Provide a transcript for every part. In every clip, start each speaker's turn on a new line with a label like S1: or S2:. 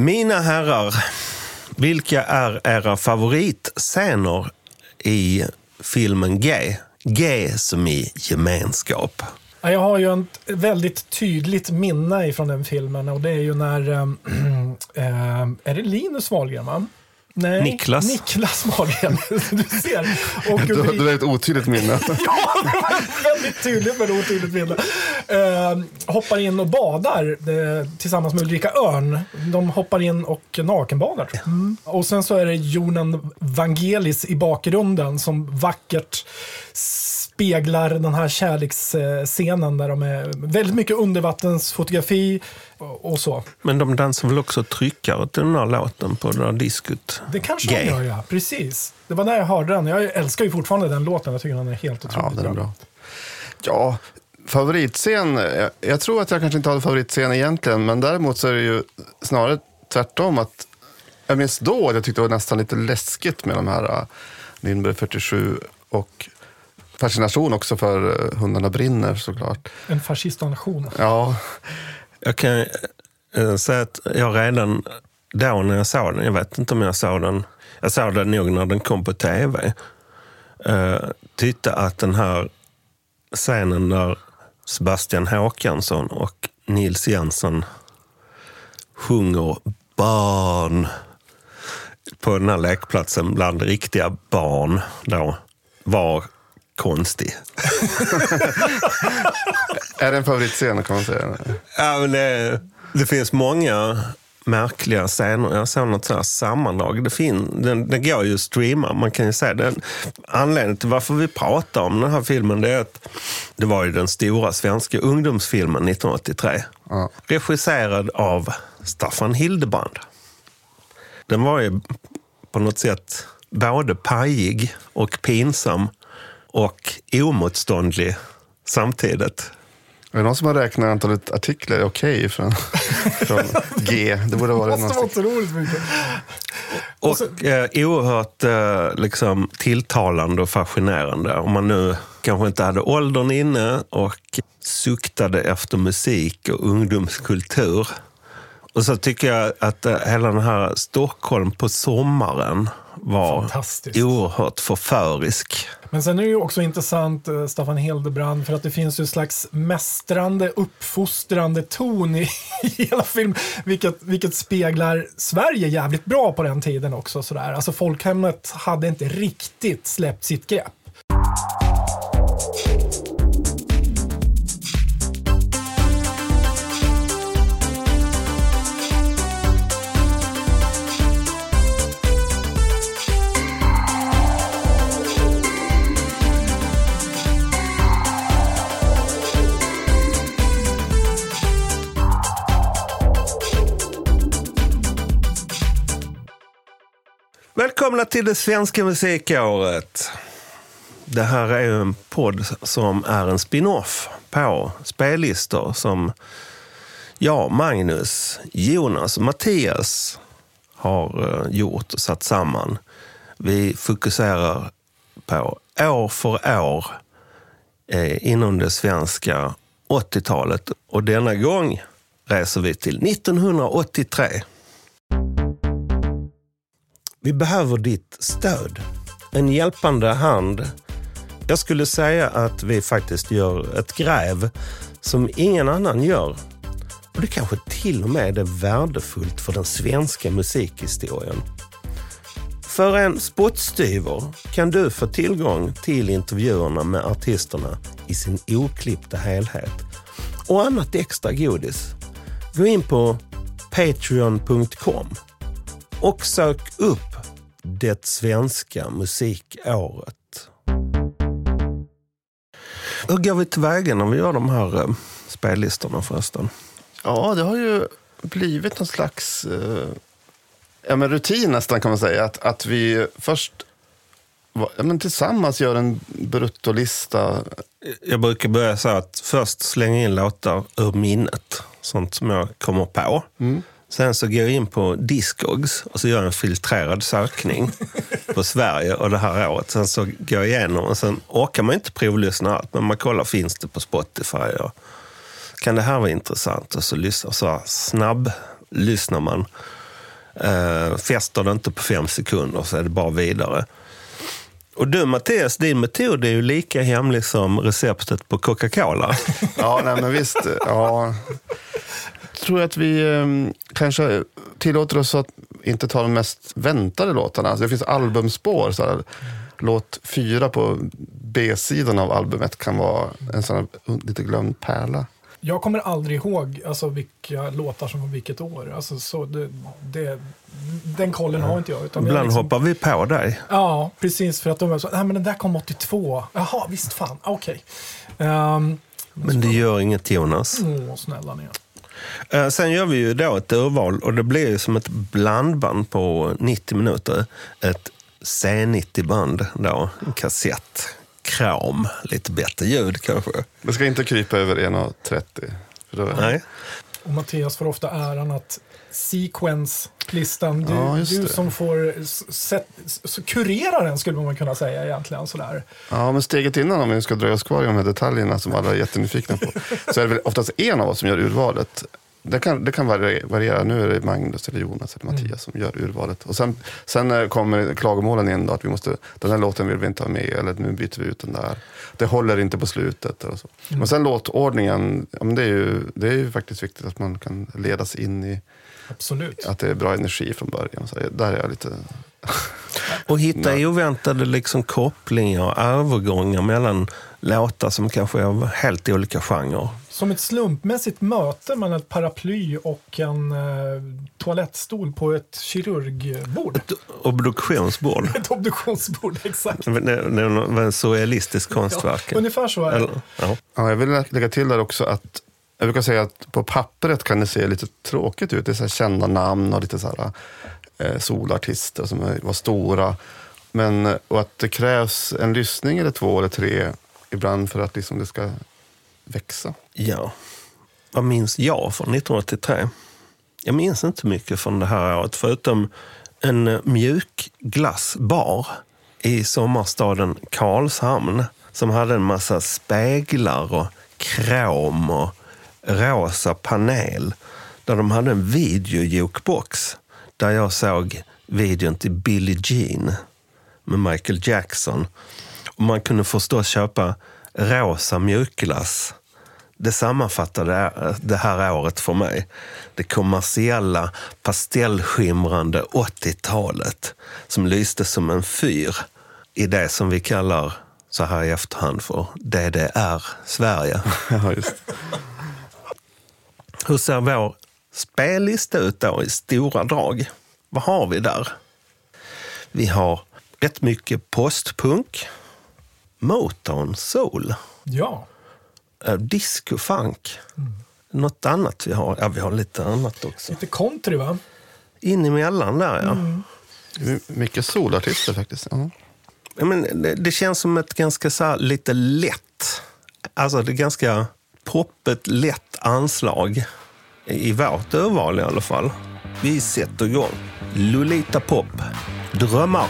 S1: Mina herrar, vilka är era favoritscener i filmen G? G som i gemenskap.
S2: Jag har ju ett väldigt tydligt minne ifrån den filmen och det är ju när, äh, är det Linus Wahlgren va? Nej,
S1: Niklas.
S2: Niklas Wahlgren. du ser. Och
S3: Du, du har ett otydligt minne.
S2: Ja, väldigt tydligt men otydligt minne. Eh, hoppar in och badar eh, tillsammans med Ulrika Örn. De hoppar in och nakenbadar. jag. Och sen så är det Jonan Vangelis i bakgrunden som vackert speglar den här kärleksscenen där de är väldigt mycket undervattensfotografi och, så.
S1: Men de dansar väl också tryckare till den här låten på det där diskot?
S2: Det kanske
S1: Gay.
S2: de gör, ja. Precis. Det var när jag hörde den. Jag älskar ju fortfarande den låten. Jag tycker den är helt
S3: Ja,
S2: otroligt
S3: den är bra. Ja, favoritscen. Jag, jag tror att jag kanske inte har en favoritscen egentligen, men däremot så är det ju snarare tvärtom. att Jag minns då att jag tyckte det var nästan lite läskigt med de här uh, Lindbergh 47 och fascination också för uh, Hundarna brinner såklart.
S2: En fascistnation.
S3: Ja,
S1: Jag kan eh, säga att jag redan då när jag såg den, jag vet inte om jag såg den, jag såg den nog när den kom på tv, eh, tyckte att den här scenen där Sebastian Håkansson och Nils Jensen sjunger barn på den här lekplatsen bland riktiga barn då var konstig.
S3: är det en favoritscen kan man säga.
S1: Ja, men det, det finns många märkliga scener. Jag såg något så här sammandrag. Det, fin, den, det går ju att streama. Man kan ju säga den. Anledningen till varför vi pratar om den här filmen det är att det var ju den stora svenska ungdomsfilmen 1983.
S3: Ja.
S1: Regisserad av Staffan Hildebrand. Den var ju på något sätt både pajig och pinsam och omotståndlig samtidigt.
S3: Är det någon som har räknat antalet artiklar okej från, från G? Det borde vara
S2: Det måste vara otroligt mycket.
S1: Och eh, oerhört eh, liksom, tilltalande och fascinerande. Om man nu kanske inte hade åldern inne och suktade efter musik och ungdomskultur. Och så tycker jag att eh, hela den här Stockholm på sommaren var oerhört förförisk.
S2: Men sen är det ju också intressant, eh, Staffan Hildebrand, för att det finns ju en slags mästrande, uppfostrande ton i hela filmen, vilket, vilket speglar Sverige jävligt bra på den tiden också. Sådär. Alltså folkhemmet hade inte riktigt släppt sitt grepp.
S1: Välkomna till det svenska musikåret. Det här är en podd som är en spin-off på spellistor som jag, Magnus, Jonas och Mattias har eh, gjort och satt samman. Vi fokuserar på år för år eh, inom det svenska 80-talet och denna gång reser vi till 1983. Vi behöver ditt stöd. En hjälpande hand. Jag skulle säga att vi faktiskt gör ett gräv som ingen annan gör. Och det kanske till och med är värdefullt för den svenska musikhistorien. För en spottstyver kan du få tillgång till intervjuerna med artisterna i sin oklippta helhet och annat extra godis. Gå in på patreon.com och sök upp det svenska musikåret. Hur går vi tillväga när vi gör de här eh, spellistorna förresten?
S3: Ja, det har ju blivit någon slags eh, ja, men rutin nästan kan man säga. Att, att vi först va- ja, men tillsammans gör en bruttolista.
S1: Jag brukar börja så att först slänga in låtar ur minnet, sånt som jag kommer på. Sen så går jag in på Discogs och så gör jag en filtrerad sökning på Sverige och det här året. Sen så går jag igenom och sen orkar man inte provlyssna allt, men man kollar finns det på Spotify och kan det här vara intressant? Och så lyssnar, så snabb lyssnar man. Eh, fäster det inte på fem sekunder så är det bara vidare. Och du Mattias, din metod är ju lika hemlig som receptet på Coca-Cola.
S3: Ja, nej, men visst. Ja. Jag tror att vi eh, kanske tillåter oss att inte ta de mest väntade låtarna. Alltså, det finns albumspår. Så här, låt fyra på B-sidan av albumet kan vara en sån här lite glömd pärla.
S2: Jag kommer aldrig ihåg alltså, vilka låtar som var vilket år. Alltså, så det, det, den kollen har inte jag. Utan
S1: Ibland
S2: liksom,
S1: hoppar vi på dig.
S2: Ja, precis. För att de var så, nej men den där kom 82. Jaha, visst fan, okej. Ehm,
S1: Men det gör inget Jonas.
S2: Åh, snälla ni.
S1: Eh, Sen gör vi ju då ett urval och det blir ju som ett blandband på 90 minuter. Ett C90-band då, en kassett. Kram, lite bättre ljud kanske.
S3: Det ska inte krypa över 1,30. för då-
S1: Nej.
S2: Och Mattias får ofta äran att sequence-listan, du,
S3: Ja,
S2: du som får set, kurera den skulle man kunna säga egentligen. Sådär.
S3: Ja, men steget innan, om vi ska dröja oss kvar i de här detaljerna som alla är jättenyfikna på, så är det väl oftast en av oss som gör urvalet. Det kan, det kan vari- variera. Nu är det Magnus, eller Jonas eller Mattias som gör urvalet. Och sen, sen eh, kommer klagomålen in då, att vi måste, den här låten vill vi inte ha med, eller nu byter vi ut den där. Det håller inte på slutet. Och så. Men sen låtordningen, ja, men det, är ju, det är ju faktiskt viktigt att man kan ledas in i
S2: Absolut.
S3: att det är bra energi från början. Så där är jag lite...
S1: Och hitta oväntade liksom kopplingar och övergångar mellan låtar som kanske är av helt olika genrer.
S2: Som ett slumpmässigt möte mellan ett paraply och en eh, toalettstol på ett kirurgbord.
S1: Ett obduktionsbord.
S2: Ett obduktionsbord, exakt.
S1: Det det var en surrealistisk konstverk.
S2: Ja, ungefär så är det.
S1: Eller, ja.
S3: Ja, jag vill lägga till där också att jag brukar säga att på pappret kan det se lite tråkigt ut. Det är så här kända namn och lite så här, eh, solartister som var stora. Men, och att det krävs en lyssning eller två eller tre ibland för att liksom det ska växa.
S1: ja. Vad minns jag från 1983? Jag minns inte mycket från det här året förutom en mjuk mjukglassbar i sommarstaden Karlshamn som hade en massa speglar och krom och rosa panel där de hade en videojukebox där jag såg videon till Billie Jean med Michael Jackson. Och man kunde förstås köpa rosa mjukglass. Det sammanfattade eh, det här året för mig. Det kommersiella, pastellskimrande 80-talet som lyste som en fyr i det som vi kallar så här i efterhand för DDR Sverige.
S3: Ja, just.
S1: Hur ser vår spellista ut då i stora drag? Vad har vi där? Vi har rätt mycket postpunk, Motown Soul,
S2: Ja.
S1: disco funk. Något annat vi har? Ja, vi har lite annat också.
S2: Lite country, va?
S1: In emellan där, ja.
S3: Är Mycket solartister faktiskt. Ja.
S1: men det, det känns som ett ganska så här, lite lätt, alltså det är ganska poppet, lätt anslag i vårt urval i alla fall. Vi sätter igång. Lolita Pop, Drömmar.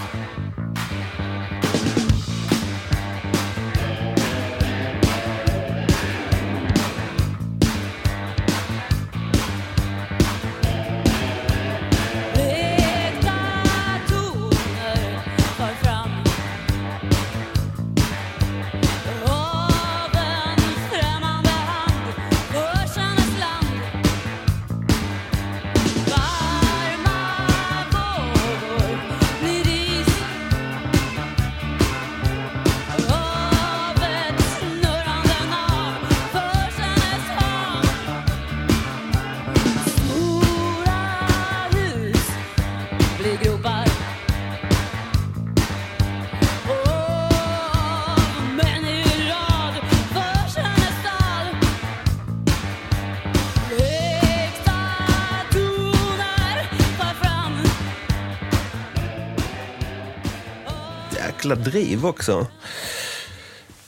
S1: Driv också.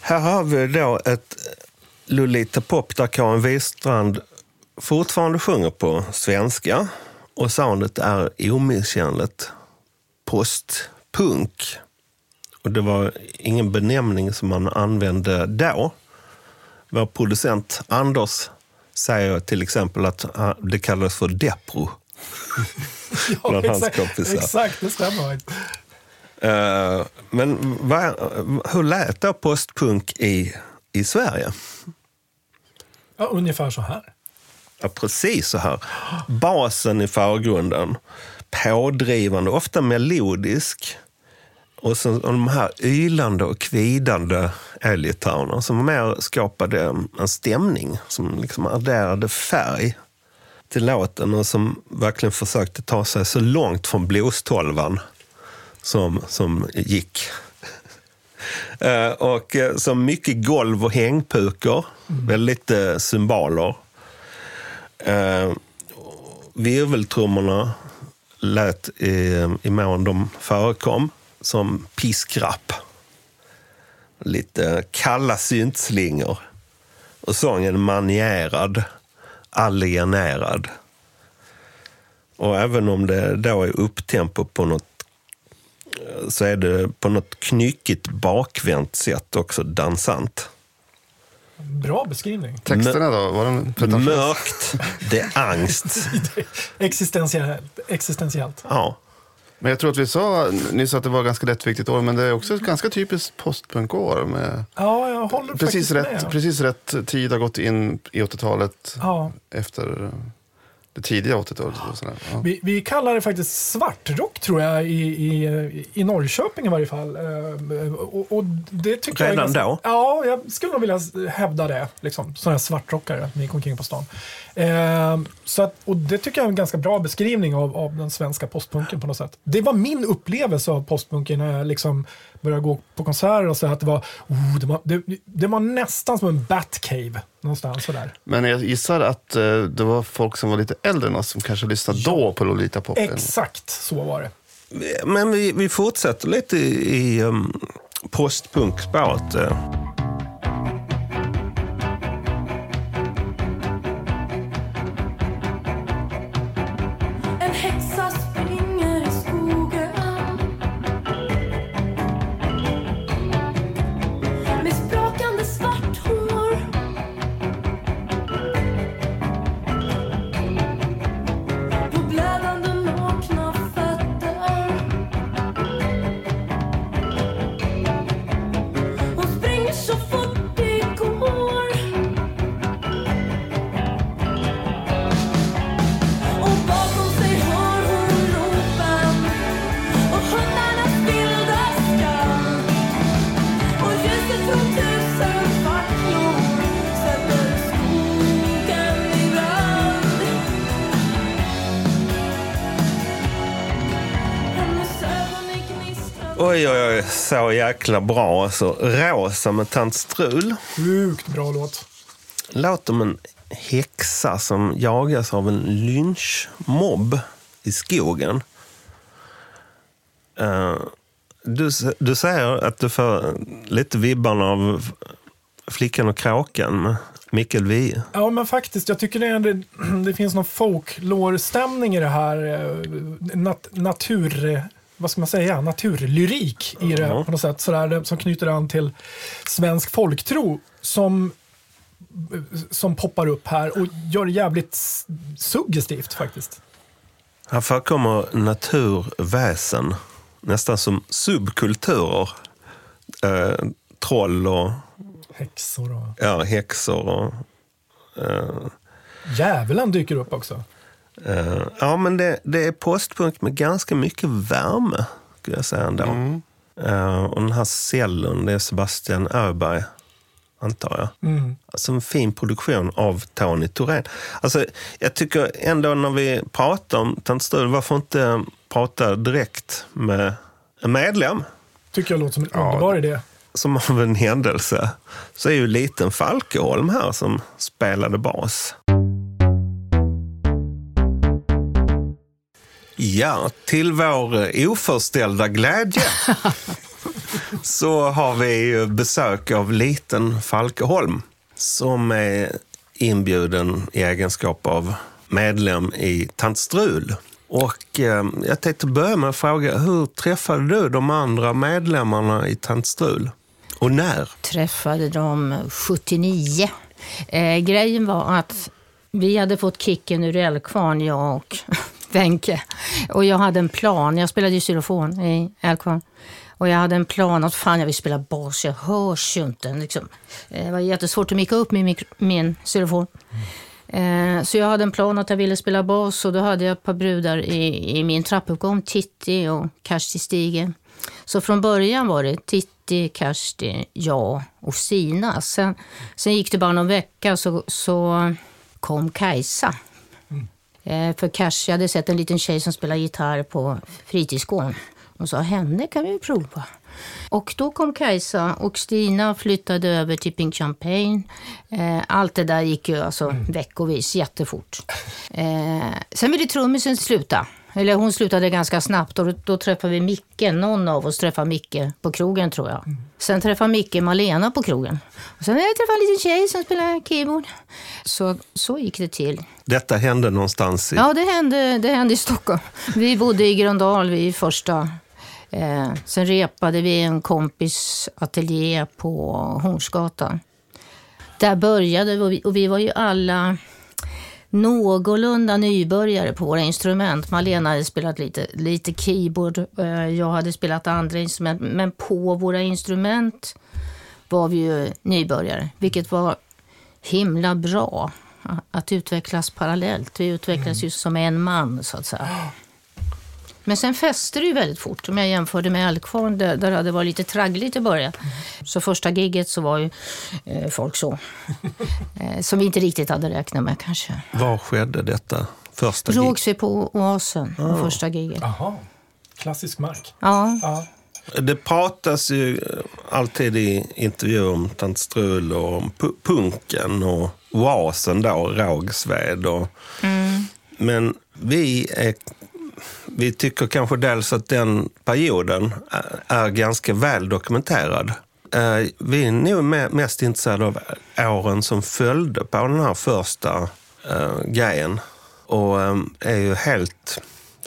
S1: Här har vi då ett Lolita Pop där Karin Wistrand fortfarande sjunger på svenska och soundet är omisskännligt postpunk. Och det var ingen benämning som man använde då. Vår producent Anders säger till exempel att ah, det kallades för depro.
S2: Ja, exakt, exakt, det stämmer.
S1: Eh, men vad, hur lät då postpunk i, i Sverige?
S2: Ja, ungefär så här.
S1: Ja, precis så här. Basen i förgrunden. Pådrivande, ofta melodisk. Och sen de här ylande och kvidande elgitarrerna som mer skapade en stämning. Som liksom adderade färg till låten och som verkligen försökte ta sig så långt från blåstolvan som, som gick. Eh, och eh, som mycket golv och hängpukor, väldigt lite symboler. Eh, virveltrummorna lät i, i mån de förekom som piskrapp. Lite kalla syntslingor. Och sången manierad, alienerad. Och även om det då är upptempo på något så är det på något knyckigt bakvänt sätt också dansant.
S2: Bra beskrivning.
S3: Texterna då? Var de?
S1: Mörkt, det är angst.
S2: Existentiellt. existentiellt.
S1: Ja.
S3: Men jag tror att vi sa nyss att det var ganska lättviktigt år, men det är också ett ganska typiskt postpunkår. Med
S2: Ja, jag håller
S3: precis,
S2: faktiskt
S3: rätt,
S2: med.
S3: precis rätt tid har gått in i 80-talet
S2: Ja.
S3: efter det tidiga 80-talet. och sådär. Ja.
S2: Vi, vi kallar det faktiskt svartrock tror jag i, i, i Norrköping i varje fall. Eh, Och, och det tycker jag
S1: Redan
S2: ganska,
S1: då?
S2: Ja, jag skulle nog vilja hävda det. Liksom, sådana här svartrockare som gick omkring på stan. Eh, så att, och det tycker jag är en ganska bra beskrivning av, av den svenska postpunken på något sätt. Det var min upplevelse av postpunken när jag liksom började gå på konserter och så att det var, oh, det var, det, det var nästan som en Batcave någonstans sådär.
S3: Men jag gissar att eh, det var folk som var lite äldre än oss som kanske lyssnade då på Lolita Pop.
S2: Exakt så var det.
S1: Men vi, vi fortsätter lite i, i um, postpunkspåret. Jäkla bra. Alltså, Rosa med Tant Strul.
S2: Sjukt bra låt.
S1: Låt om en häxa som jagas av en lynchmobb i skogen. Eh, du, du säger att du får lite vibbarna av Flickan och kråkan med Mikael Wiehe.
S2: Ja, men faktiskt. Jag tycker det, det, det finns någon folklore-stämning i det här. eh, Nat, natur... Vad ska man säga? Naturlyrik i det
S1: Ja.
S2: på något sätt. Sådär, som knyter an till svensk folktro. Som, som poppar upp här och gör det jävligt suggestivt faktiskt.
S1: Här förekommer naturväsen, nästan som subkulturer. Eh, troll och
S2: Häxor och...
S1: ja, häxor. Och,
S2: Djävulen dyker upp också.
S1: Eh, ja, men det, det är postpunk med ganska mycket värme, skulle jag säga ändå. Eh, och den här cellen, det är Sebastian Öberg, antar jag.
S2: Mm.
S1: Alltså en fin produktion av Tony Thorén. Alltså, jag tycker ändå när vi pratar om Tant Strul, varför inte prata direkt med en medlem?
S2: Tycker jag låter som en underbar idé.
S1: som av en händelse så är ju liten Falkeholm här som spelade bas. Ja, till vår eh, oförställda glädje så har vi besök av liten Falkeholm som är inbjuden i egenskap av medlem i Tant Strul. Och eh, jag tänkte börja med att fråga, hur träffade du de andra medlemmarna i Tant Strul? Och när?
S4: träffade dem 79. Eh, grejen var att vi hade fått kicken ur Älvkvarn, jag och Wenche. Och jag hade en plan. Jag spelade ju xylofon i Älvkvarn. Och jag hade en plan att fan jag vill spela bas, jag hörs ju inte. Liksom. Eh, det var jättesvårt att micka upp min, min xylofon. Eh, Så jag hade en plan att jag ville spela bas och då hade jag ett par brudar i, i min trappuppgång, Titti och Kersti Stige. Så från början var det Titti, Kersti, jag och Sina. Sen, sen gick det bara någon vecka så, så kom Kajsa. Eh, för Cash, jag hade sett en liten tjej som spelade gitarr på fritidsgården. Och sa, henne kan vi prova. Och då kom Kajsa och Stina flyttade över till Pink Champagne. Eh, allt det där gick ju alltså veckovis, jättefort. Eh, sen ville trummisen sluta. Eller hon slutade ganska snabbt och då, då träffade vi Micke. Någon av oss träffade Micke på krogen tror jag. Sen träffade Micke Malena på krogen. Och sen jag träffade en liten tjej som spelade keyboard. Så, så gick det till.
S1: Detta hände någonstans i...
S4: Ja, det hände, det hände i Stockholm. Vi bodde i Gröndal vid första. Eh, sen repade vi en kompis ateljé på Hornsgatan. Där började vi vi, och vi var ju alla någorlunda nybörjare på våra instrument. Malena hade spelat lite, lite keyboard, eh, jag hade spelat andra instrument. Men på våra instrument var vi ju nybörjare, vilket var himla bra att utvecklas parallellt. Vi utvecklades ju som en man så att säga. Men sen fäste det ju väldigt fort. Om jag jämförde med Älvkvarn där, där hade det varit lite traggligt i början. Så första gigget så var ju eh, folk så. Eh, som vi inte riktigt hade räknat med kanske.
S1: Var skedde detta första gig?
S4: Rågsved på Oasen, på första giget.
S2: Jaha. Klassisk mark.
S4: Ja,
S2: Ja.
S1: Det pratas ju alltid i intervjuer om Tant Strul och om pu- punken och oasen då, Rågsved. Och, Men vi, är, vi tycker kanske dels att den perioden är, ganska väl dokumenterad. Eh, Vi är nog me- mest intresserade av åren som följde på den här första uh, grejen. Och eh, är ju helt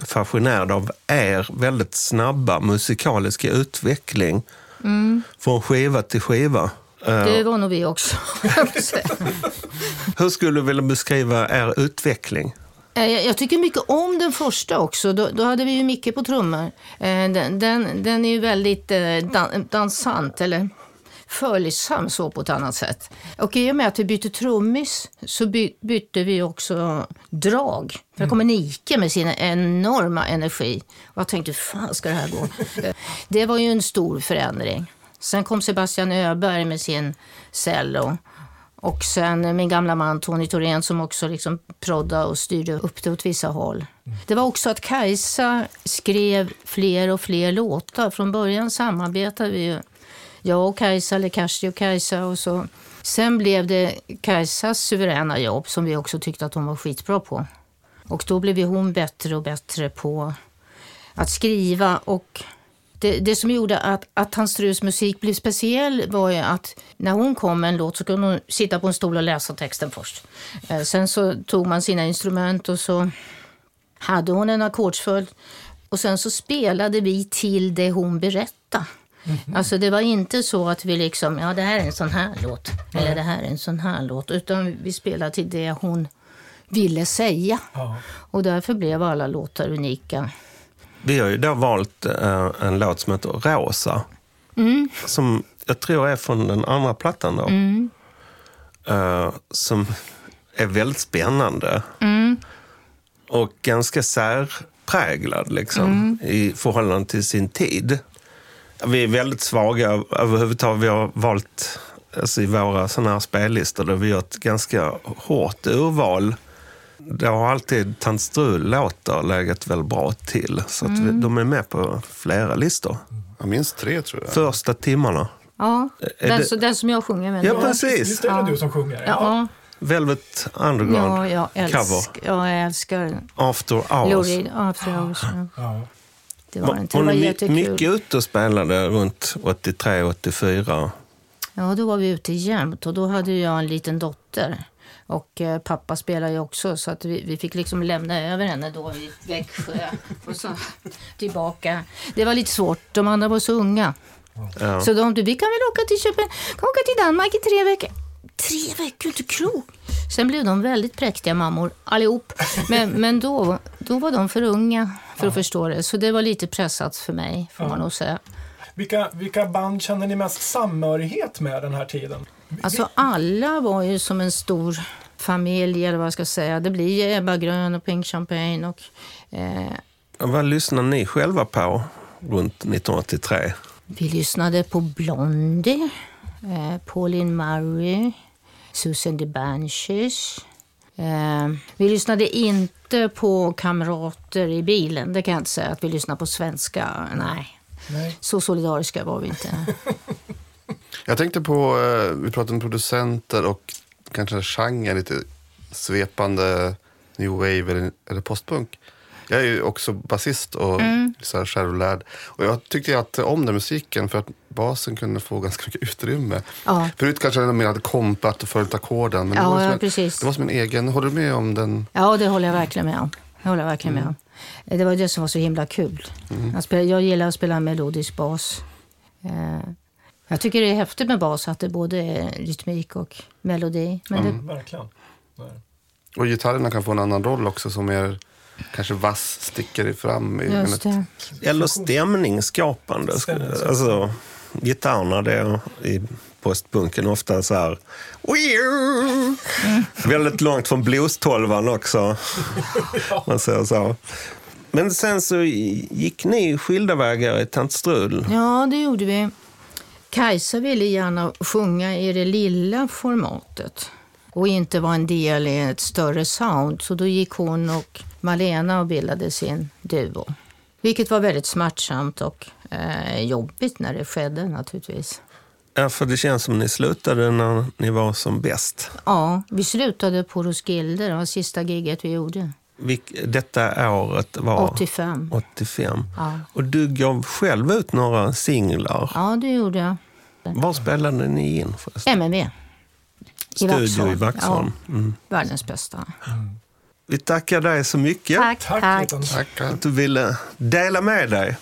S1: fascinerad av er väldigt snabba musikaliska utveckling från skiva till skiva. Eh,
S4: det var nog vi också.
S1: Hur skulle du vilja beskriva er utveckling?
S4: Eh, Jag tycker mycket om den första också. Då, då hade vi ju Micke på trummor. Eh, Den, den, den är ju väldigt eh, dan, dansant, eller följsam så på ett annat sätt. Och i och med att vi bytte trummis så by, bytte vi också drag. För det kommer Nike med sin enorma energi. Och jag tänkte, hur fan ska det här gå? Det var ju en stor förändring. Sen kom Sebastian Öberg med sin cello. Och sen min gamla man Tony Thorén som också liksom proddade och styrde upp det åt vissa håll. Det var också att Kajsa skrev fler och fler låtar. Från början samarbetade vi ju, jag och Kajsa, eller Kersti och Kajsa. Och så. Sen blev det Kajsas suveräna jobb som vi också tyckte att hon var skitbra på. Och då blev ju hon bättre och bättre på att skriva och det, det som gjorde att, att Hans Strus musik blev speciell var ju att när hon kom med en låt så kunde hon sitta på en stol och läsa texten först. Eh, sen så tog man sina instrument och så hade hon en ackordsföljd och sen så spelade vi till det hon berättade. Alltså det var inte så att vi liksom, ja det här är en sån här låt, eller det här är en sån här låt, utan vi spelade till det hon ville säga.
S2: Ja.
S4: Och därför blev alla låtar unika.
S1: Vi har ju då valt eh, en låt som heter Rosa. Som jag tror är från den andra plattan då. Eh, som är väldigt spännande. Och ganska särpräglad liksom, i förhållande till sin tid. Vi är väldigt svaga överhuvudtaget. Vi har valt alltså, i våra såna här spellistor där vi gör ett ganska hårt urval. Det har alltid Tant Strul-låtar legat väldigt bra till. Så att vi, de är med på flera listor.
S3: Jag minns tre tror jag.
S1: Första timmarna.
S4: Ja, den,
S1: det-
S4: så, den som jag sjunger med.
S1: Ja,
S4: nu.
S1: precis.
S2: Visst är det
S4: Ja.
S2: du som sjunger?
S4: Ja,
S1: Velvet
S4: ja,
S1: Underground
S4: jag,
S1: cover.
S4: ja, jag älskar
S1: After Hours.
S4: Lou Reed. After Hours. ja.
S2: Ja.
S4: Det var inte. Det
S1: Hon
S4: var
S1: är my-
S4: jättekul.
S1: mycket ute och spelade runt 83, 84.
S4: Ja, då var vi ute jämt och då hade jag en liten dotter. Och eh, pappa spelade ju också så att vi, vi fick liksom lämna över henne då i Växjö och så tillbaka. Det var lite svårt, de andra var så unga.
S1: Ja.
S4: Så de, vi kan väl åka till Köpenhamn, kan åka till Danmark i tre veckor. Tre veckor, inte klok. Sen blev de väldigt präktiga mammor, allihop. Men, men då, då var de för unga för att förstå det. Så det var lite pressat för mig, får man nog säga.
S2: Vilka, vilka band känner ni mest samhörighet med den här tiden?
S4: Alltså alla var ju som en stor familj, eller vad jag ska säga. Det blir Ebba Grön och Pink Champagne och... Eh,
S1: Vad lyssnar ni själva på runt 1983?
S4: vi lyssnade på Blondie, eh, Pauline Murray, Susan the Banshees. Eh, vi lyssnade inte på kamrater i bilen, det kan jag inte säga att vi lyssnade på svenska. Nej,
S2: Nej.
S4: så solidariska var vi inte.
S3: Jag tänkte på, eh, vi pratade om producenter och kanske genre, lite svepande new wave eller, eller postpunk. Jag är ju också basist och så här självlärd. Och jag tyckte att om den musiken för att basen kunde få ganska mycket utrymme.
S4: Ja.
S3: Förut kanske den mer hade kompat och följt ackorden. Men
S4: Ja,
S3: det, var
S4: ja,
S3: en,
S4: precis.
S3: det var som en egen, håller du med om den?
S4: Ja, det håller jag verkligen med om. Det håller jag verkligen med om. Eh, Det var det som var så himla kul. Jag, spelar, jag gillar att spela melodisk bas. Eh, Jag tycker det är häftigt med bas, att det både är rytmik och melodi. Men det,
S2: Verkligen. Nej.
S3: Och gitarrerna kan få en annan roll också som är kanske vass, sticker fram. I,
S4: just det.
S1: Eller stämningsskapande.
S2: Stämningsskapande.
S1: Alltså, gitarrerna det är i postpunken ofta så här... Väldigt långt från blues-tolvan också. Man säger så. Men sen så gick ni skilda vägar i Tant Strudel.
S4: Ja, det gjorde vi. Kajsa ville gärna sjunga i det lilla formatet och inte vara en del i ett större sound. Så då gick hon och Malena och bildade sin duo. Vilket var väldigt smärtsamt och eh, jobbigt när det skedde naturligtvis.
S1: Ja, för det känns som ni slutade när ni var som bäst.
S4: Ja, vi slutade på Roskilde, det var sista giget vi gjorde.
S1: Detta året var
S4: 85.
S1: 85.
S4: Ja.
S1: Och du gav själv ut några singlar.
S4: Ja, det gjorde jag.
S1: Var spelade ni in förresten?
S4: MMV. I
S1: Studio
S4: Vaxholm.
S1: i Vaxholm. Mm.
S4: Ja, världens bästa.
S1: Vi tackar dig så mycket
S4: Tack,
S2: Tack,
S4: tack.
S1: Att du ville dela med dig.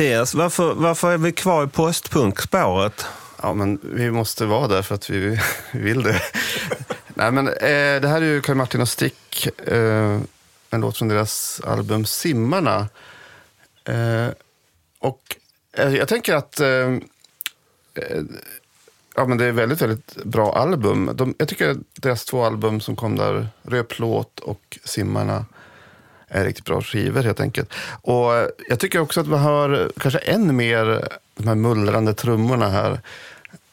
S1: Mattias, varför, varför är vi kvar i postpunkspåret?
S3: Ja, men vi måste vara där för att vi vill det. Nej, men, eh, det här är ju Kaj Martin och Stick, eh, en låt från deras album Simmarna. Eh, och eh, jag tänker att eh, eh, ja, men det är väldigt, väldigt bra album. De, jag tycker att deras två album som kom där, Röd plåt och Simmarna, riktigt bra skivor helt enkelt. Och jag tycker också att man hör kanske än mer de här mullrande trummorna här.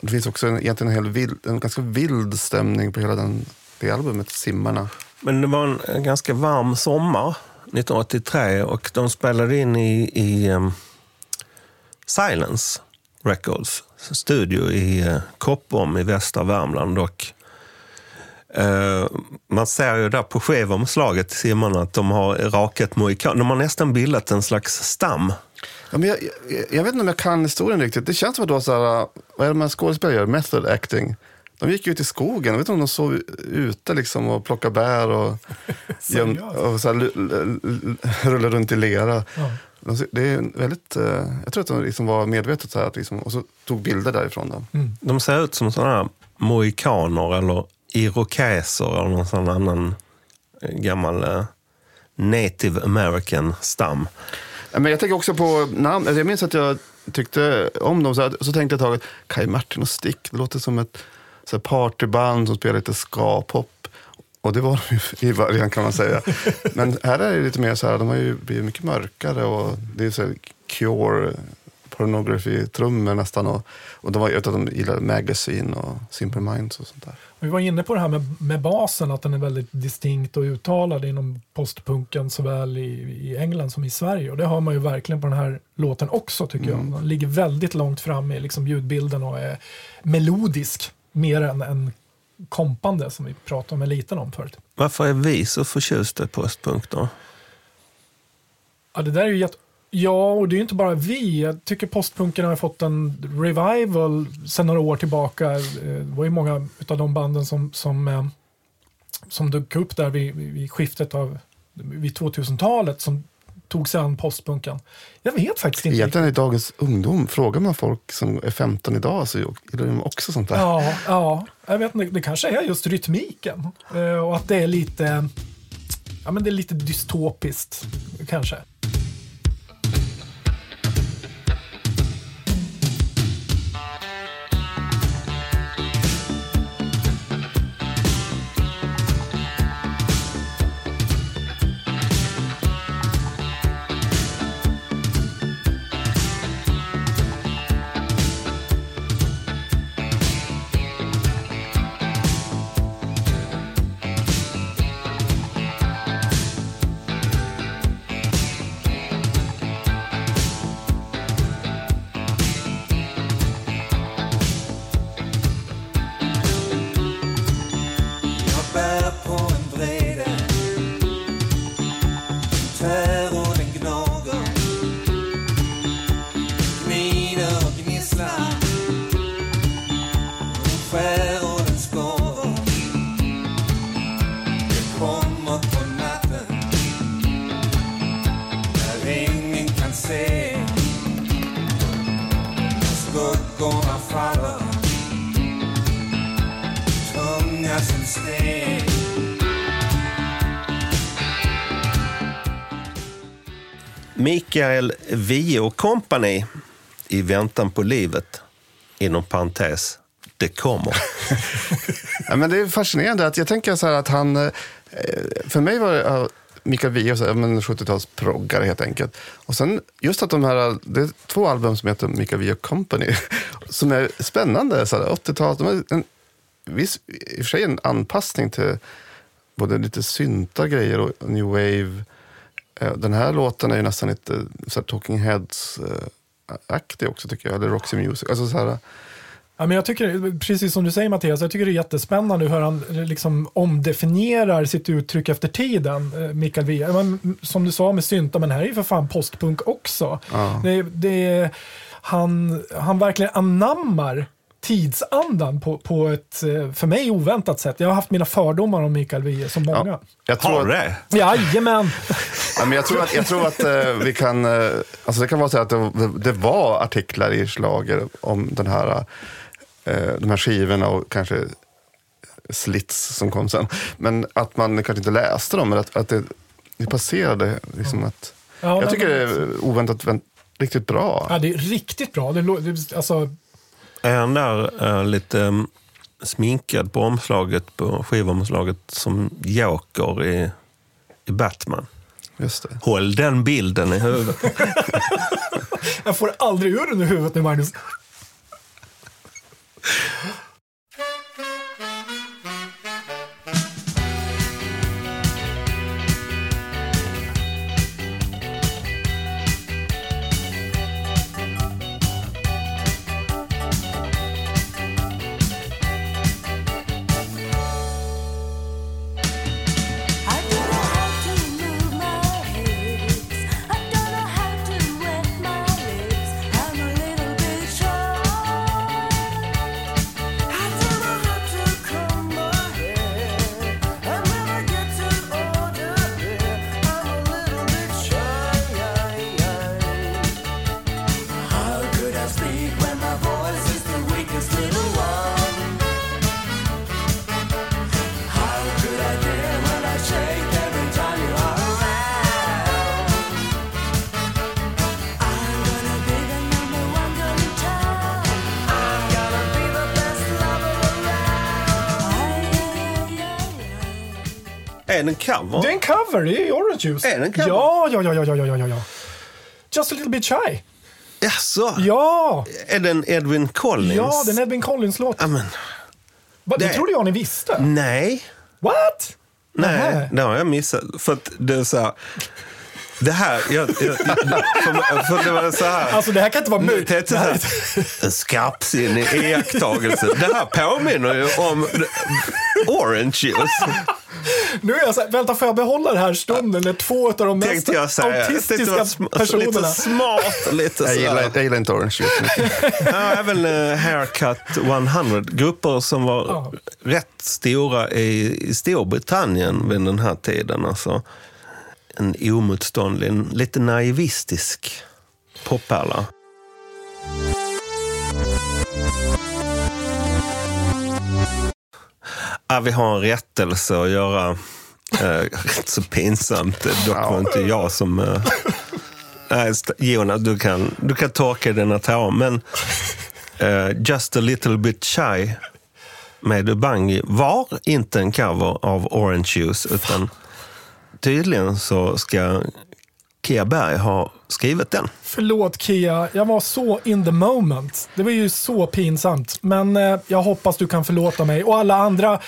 S3: Det finns också en, egentligen en, hel vild, en ganska vild stämning på hela den, det albumet, Simmarna.
S1: Men det var en, en ganska varm sommar 1983 och de spelade in i, i um, Silence Records studio i uh, Koppom i västra Värmland. Och, man ser ju där på skivomslaget till simmarna att de har rakat mohikan. De har nästan bildat en slags stam.
S3: Ja, men jag, jag, jag vet inte om jag kan historien riktigt. Det känns som att det var så här, vad är det man skådespelare gör? Method acting. De gick ut i skogen. Jag vet inte om de sov ute liksom och plockade bär och, göm, och så här, l- l- l- rullade runt i lera.
S2: Ja.
S3: De- Det är väldigt, eh, jag tror att de liksom var medvetet så här, att liksom, och så tog bilder därifrån. Då.
S1: De ser ut som sådana här mohikaner eller irokeser eller någon sån annan eh, gammal eh, native american stam.
S3: Men jag tänker också på namn. Alltså, Jag minns att jag tyckte om dem. Så, här, så tänkte jag ett tag, Kaj Martin och Stick, det låter som ett så här partyband som spelar lite ska-pop. Och det var de ju i början kan man säga. Men här är det lite mer så här, de har ju blivit mycket mörkare och det är så här Cure, pornography-trummor nästan. Och, och de var ju att de gillade Magazine och Simple Minds och sånt där.
S2: Vi var inne på det här med, med basen, att den är väldigt distinkt och uttalad inom postpunken såväl i, i England som i Sverige. Och det har man ju verkligen på den här låten också tycker jag. Den ligger väldigt långt fram i liksom ljudbilden och är melodisk mer än, än kompande som vi pratade med liten om förut.
S1: Varför är vi så förtjusta i postpunk då?
S2: Ja, det där är ju jätte... Ja, och det är ju inte bara vi. Jag tycker postpunken har fått en revival sedan några år tillbaka. Eh, Det var ju många av de banden som, som, eh, som dök upp där vid, vid skiftet av vid 2000-talet som tog sig an postpunken. Jag vet faktiskt inte.
S3: Egentligen i dagens ungdom, frågar man folk som är 15 idag så gillar de också sånt där.
S2: Ja, ja, jag vet inte. Det kanske är just rytmiken eh, och att det är lite, ja, men det är lite dystopiskt kanske.
S1: Mikael Wiehe Company i väntan på livet. Inom parentes, det kommer.
S3: Ja, men det är fascinerande. att Jag tänker så här att han... Eh, för mig var det Mikael Wiehe, 70-talsproggare helt enkelt. Och sen just att de här... Det är två album som heter Mikael Wiehe Company som är spännande. 80-talet. De har en viss, i och för sig en anpassning till både lite synta grejer och new wave. Eh, Den här låten är ju nästan lite så här, Talking Heads-aktig också tycker jag. Eller Roxy Music. Alltså, så här,
S2: Ja, men jag tycker, precis som du säger Mattias, jag tycker det är jättespännande hur han eh, liksom omdefinierar sitt uttryck efter tiden, eh, Mikael Wiehe. Men, Som du sa med synta, men här är ju för fan postpunk också.
S3: Ja.
S2: Det, det, han, han verkligen anammar tidsandan på, på ett, eh, för mig, oväntat sätt. Jag har haft mina fördomar om Mikael Wiehe, som många.
S3: ja, jag tror
S1: Har du det?
S2: Jajamän!
S3: Ja, men jag tror att, jag tror att eh, vi kan... eh, alltså det kan vara så att det, det var artiklar i Schlager om den här, eh, de här skivorna och kanske slits som kom sen. Men att man kanske inte läste dem, eller att, att det, det passerade. Liksom att,
S2: Ja,
S3: jag tycker det
S2: men-
S3: är oväntat vänt, riktigt bra.
S2: Ja, det är riktigt bra. Det, alltså,
S1: Är han där eh, lite mm, sminkad på omslaget, på skivomslaget som Joker i, i Batman?
S3: Just det.
S1: Håll den bilden i huvudet.
S2: jag får aldrig ur den ur huvudet nu, Magnus.
S1: Det en cover?
S2: Det är en cover, det är Orange Juice.
S1: Är det en cover?
S2: Ja, ja, ja, ja, ja, ja, ja. Just a little bit shy.
S1: Jaså?
S2: Ja,
S1: Är det en Edwin Collins?
S2: ja, det är en Edwin Collins-låt.
S1: Ja, men,
S2: Va, Det
S1: det-
S2: trodde jag ni visste.
S1: nej.
S2: What?
S1: Nej,
S2: Nähä.
S1: det har jag missat. För att det är så här, Det här, jag, jag, för, för det var så här.
S2: Alltså det här kan inte vara möjligt.
S1: Det här, en skarpsinnig iakttagelse. Det här påminner ju om Orange Juice.
S2: Nu är jag så här, vänta får jag behålla det här stunden när två av de mest
S1: Tänkte jag säga.
S2: Autistiska
S1: alltså, lite
S2: personerna.
S1: smart. Lite
S3: Jag gillar, jag gillar inte orange juice mycket.
S1: Ja, även eh, Haircut 100. Grupper som var
S2: Ja.
S1: rätt stora i, i Storbritannien vid den här tiden. Alltså, en omotståndlig, lite naivistisk poppärla. Ja, vi har en rättelse att göra. Eh, rätt så pinsamt. Dock var inte jag som... Eh, nej, Jonas, du kan, du kan torka dina tårar. Men eh, Just a little bit shy med Ubangi var inte en cover av Orange Juice. Utan tydligen så ska Kia Berg ha skrivit den.
S2: Förlåt Kia, jag var så in the moment. Det var ju så pinsamt. Men eh, jag hoppas du kan förlåta mig. Och alla andra,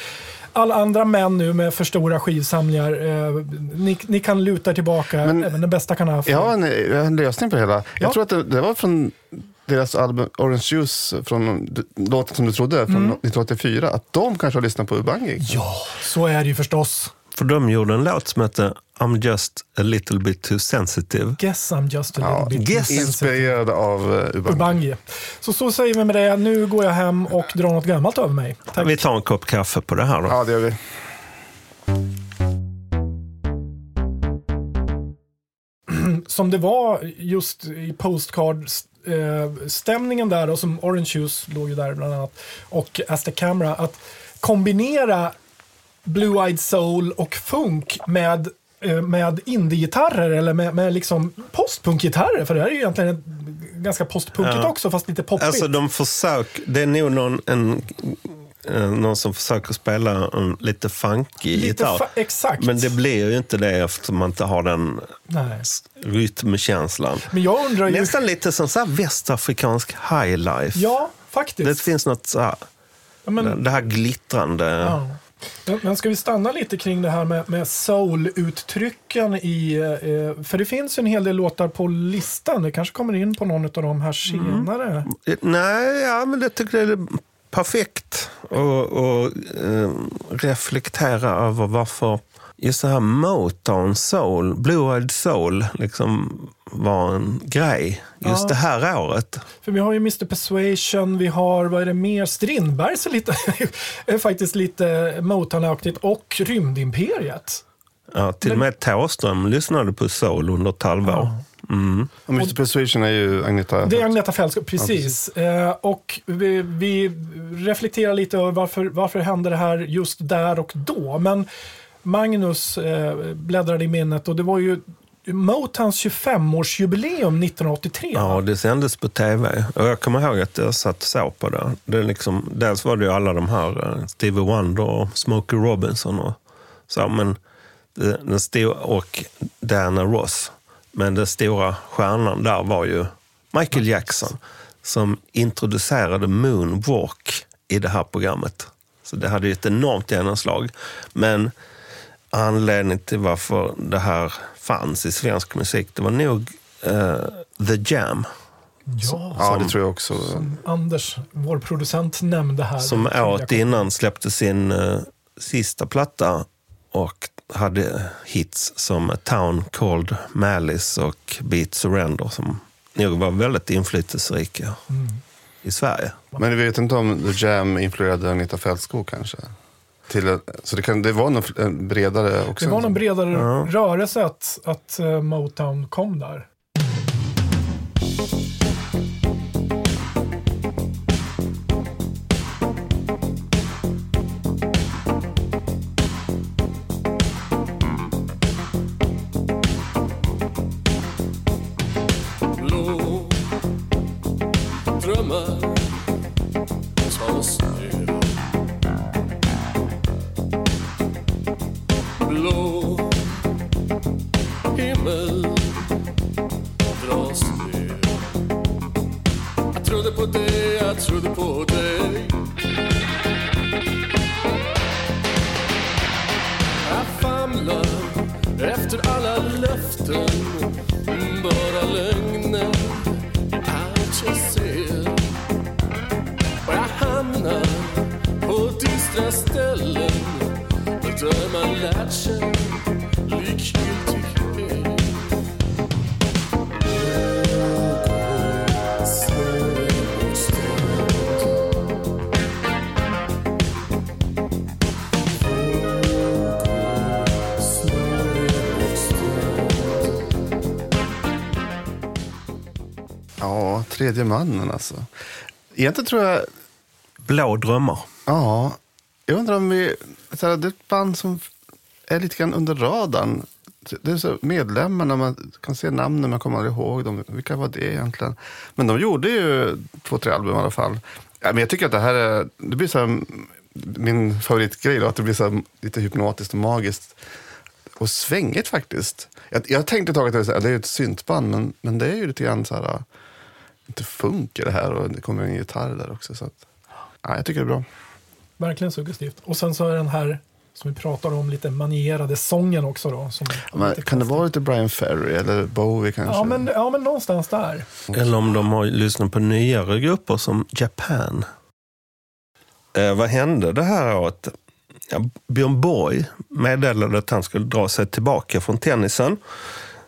S2: alla andra män nu med för stora skivsamlingar. Eh, ni, ni kan luta tillbaka.
S3: Men-
S2: Även den bästa kan ha fel.
S3: Jag har en, har en lösning på det hela.
S2: Ja.
S3: Jag tror att det, det var från deras album Orange Juice, från låten som du trodde, från
S2: Mm.
S3: 1984. Att de kanske har lyssnat på Ubangi.
S2: Ja, så är det ju förstås.
S1: För de gjorde en låt som heter I'm just a little bit too sensitive.
S2: Guess I'm just a
S3: Ja,
S2: little bit
S1: guess.
S2: sensitive.
S3: Inspirerad av uh, Ubangi.
S2: Ubangi. Så så säger vi med det. Nu går jag hem och drar något gammalt över mig. Tack.
S1: Vi tar en kopp kaffe på det här då.
S3: Ja, det gör vi.
S2: som det var just i postcard-stämningen där och som Orange Juice låg ju där bland annat och As the Camera att kombinera Blue Eyed Soul och funk med eh, med indie-gitarrer eller med, med liksom postpunk-gitarrer för det här är ju egentligen ganska postpunkigt
S1: Ja.
S2: också fast lite poppigt.
S1: Alltså de försöker, det är nog någon, en, eh, någon som försöker spela en lite funky
S2: Lite
S1: gitarr.
S2: fa- exakt.
S1: Men det blir ju inte det eftersom man inte har den
S2: Nej.
S1: rytmkänslan.
S2: Men jag undrar ju...
S1: Nästan lite som så här västafrikansk highlife.
S2: Ja, faktiskt.
S1: Det finns något så här,
S2: ja, men,
S1: det här glittrande.
S2: Ja. Men- ska vi stanna lite kring det här med, med soul-uttrycken i... Eh, för det finns ju en hel del låtar på listan. Det kanske kommer in på någon av dem här senare.
S1: Nej, ja, men det tycker jag är perfekt att eh, reflektera över varför just det här Motown Soul, Blue-Eyed Soul, liksom var en grej just
S2: Ja.
S1: det här året.
S2: För vi har ju Mr Persuasion, vi har, vad är det mer? Strindbergs lite, är faktiskt lite Motown-aktigt och Rymdimperiet.
S1: Ja, till och med Thåström lyssnade på soul under ett halvår. Mm.
S3: Och Mr Persuasion är ju Agneta.
S2: Det är Agneta Fältskog, precis. eh, och vi, vi reflekterar lite över varför, varför hände det här just där och då. Men Magnus eh, bläddrade i minnet och det var ju Motowns 25-årsjubileum 1983.
S1: Ja, det sändes på tv. Och jag kommer ihåg att jag satt och såg på det. det är liksom, dels var det ju alla de här, eh, Stevie Wonder och Smokey Robinson och så. Men den stora, och Diana Ross. Men den stora stjärnan där var ju Michael Jackson. Som introducerade Moonwalk i det här programmet. Så det hade ju ett enormt genomslag. Men anledningen till varför det här fanns i svensk musik, det var nog eh, The Jam.
S2: Ja,
S3: Ja,
S1: som-
S3: det tror jag också.
S2: Anders, vår producent, nämnde här.
S1: Som året innan släppte sin eh, sista platta och hade hits som A Town Called Malice och Beat Surrender som nog var väldigt inflytelserika
S2: Mm.
S1: i Sverige.
S3: Men vi vet inte om The Jam influerade Agneta Fältskog kanske? Till, en- så det, kan, det var nog en bredare också?
S2: Det var någon bredare
S1: Ja.
S2: rörelse att, att eh, Motown kom där.
S5: Dystra ställen där man lärt sig likgiltighet.
S3: Ja, tredje mannen alltså. Egentligen tror jag,
S1: Blå drömmar.
S3: ja, jag undrar om vi, så här, det är ett band som är lite grann under radarn. Det är så medlemmarna, man kan se namnen, man kommer aldrig ihåg dem. Vilka var det egentligen? Men de gjorde ju två, tre album i alla fall. Ja, men jag tycker att det här är, det blir så här, min favoritgrej då, att det blir så här lite hypnotiskt och magiskt. Och svängigt faktiskt. Jag, jag tänkte ett tag att det är, ett syntband, men, men det är ju lite grann så här, inte funkar det här och det kommer en gitarr där också. Så att, ja, jag tycker det är bra.
S2: Verkligen suggestivt. Och sen så är den här, som vi pratar om, lite manierade sången också då. Som
S3: Men, kan det vara lite Brian Ferry eller Bowie kanske?
S2: Ja men, ja, men någonstans där.
S1: Eller om de har lyssnat på nyare grupper som Japan. Eh, vad hände det här året? Ja, Björn Borg meddelade att han skulle dra sig tillbaka från tennisen.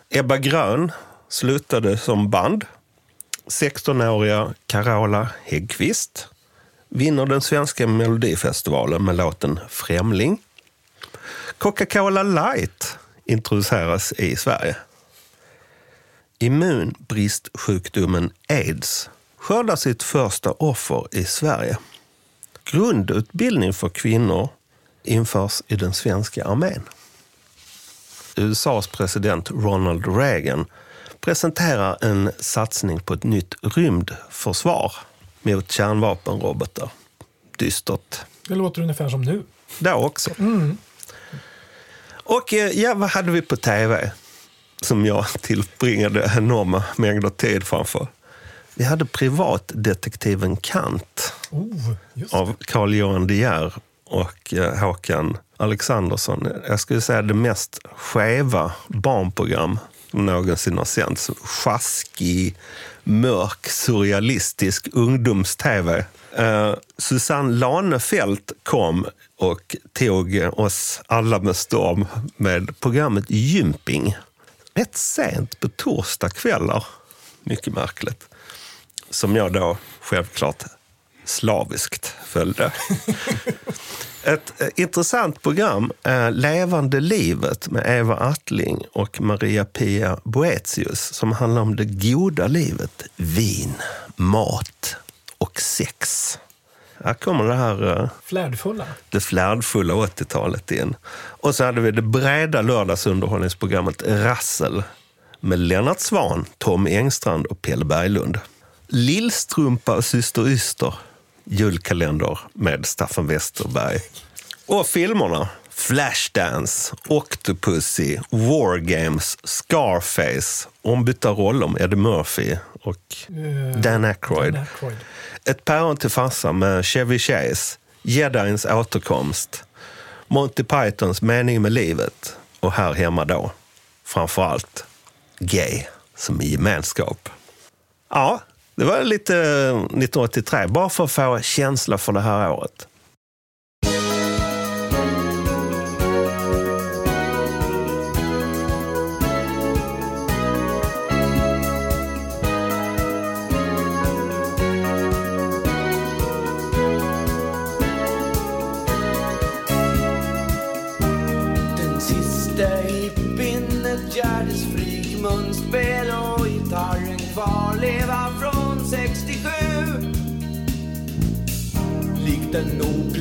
S1: Ebba Grön slutade som band. 16-åriga Carola Häggkvist vinner den svenska melodifestivalen med låten Främling. Coca-Cola Light introduceras i Sverige. Immunbristsjukdomen aids skördar sitt första offer i Sverige. Grundutbildning för kvinnor införs i den svenska armén. USAs president Ronald Reagan presenterar en satsning på ett nytt rymdförsvar mot kärnvapenrobotar. Dystert
S2: Det låter ungefär som nu.
S1: då också. Och eh, ja, vad hade vi på tv som jag tillbringade enorma mängder tid framför? Vi hade privatdetektiven Kant
S2: Oh,
S1: av Carl Johan De Geer och eh, Håkan Alexandersson. Jag skulle säga det mest skeva barnprogram någonsin har sänts. Sjaskig, mörk, surrealistisk ungdoms-tv. Uh, eh, Susanne Lanefelt kom och tog oss alla med storm med programmet Gymping. Rätt sent på torsdagskvällar. Mycket märkligt. Som jag då självklart slaviskt följde. Ett eh, intressant program är Levande livet med Eva Attling och Maria-Pia Boetius som handlar om det goda livet, vin, mat och sex. Här kommer det här eh,
S2: Flärdfulla.
S1: det flärdfulla 80-talet in. Och så hade vi det breda lördagsunderhållningsprogrammet Rassel med Lennart Svan, Tom Engstrand och Pelle Berglund. Lillstrumpa och Syster Yster, julkalender med Staffan Westerberg. Och filmerna Flashdance, Octopussy, War Games, Scarface, ombytta roller med Eddie Murphy och
S2: Eh,
S1: Dan Aykroyd.
S2: Dan Aykroyd.
S1: Ett päron till farsa med Chevy Chase, Jedins återkomst, Monty Pythons mening med livet och här hemma då, framför allt, gay som i gemenskap. Ja, det var lite eh, 1983, bara för att få känsla för det här året.